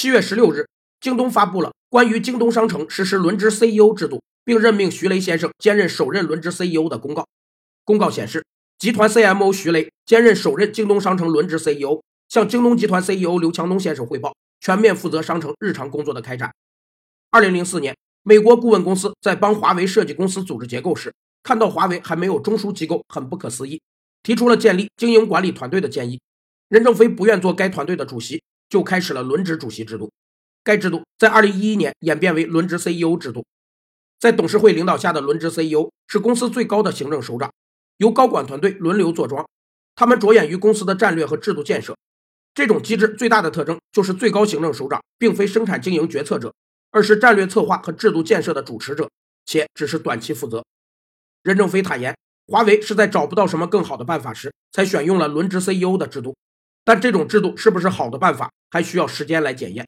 七月十六日，京东发布了关于京东商城实施轮值 CEO 制度，并任命徐雷先生兼任首任轮值 CEO 的公告。公告显示，集团 CMO 徐雷兼任首任京东商城轮值 CEO，向京东集团 CEO 刘强东先生汇报，全面负责商城日常工作的开展。二零零四年，美国顾问公司在帮华为设计公司组织结构时，看到华为还没有中枢机构，很不可思议，提出了建立经营管理团队的建议。任正非不愿做该团队的主席，就开始了轮值主席制度。该制度在二零一一年演变为轮值 CEO 制度。在董事会领导下的轮值 CEO 是公司最高的行政首长，由高管团队轮流坐庄，他们着眼于公司的战略和制度建设。这种机制最大的特征就是最高行政首长并非生产经营决策者，而是战略策划和制度建设的主持者，且只是短期负责。任正非坦言，华为是在找不到什么更好的办法时，才选用了轮值 CEO 的制度。但这种制度是不是好的办法，还需要时间来检验。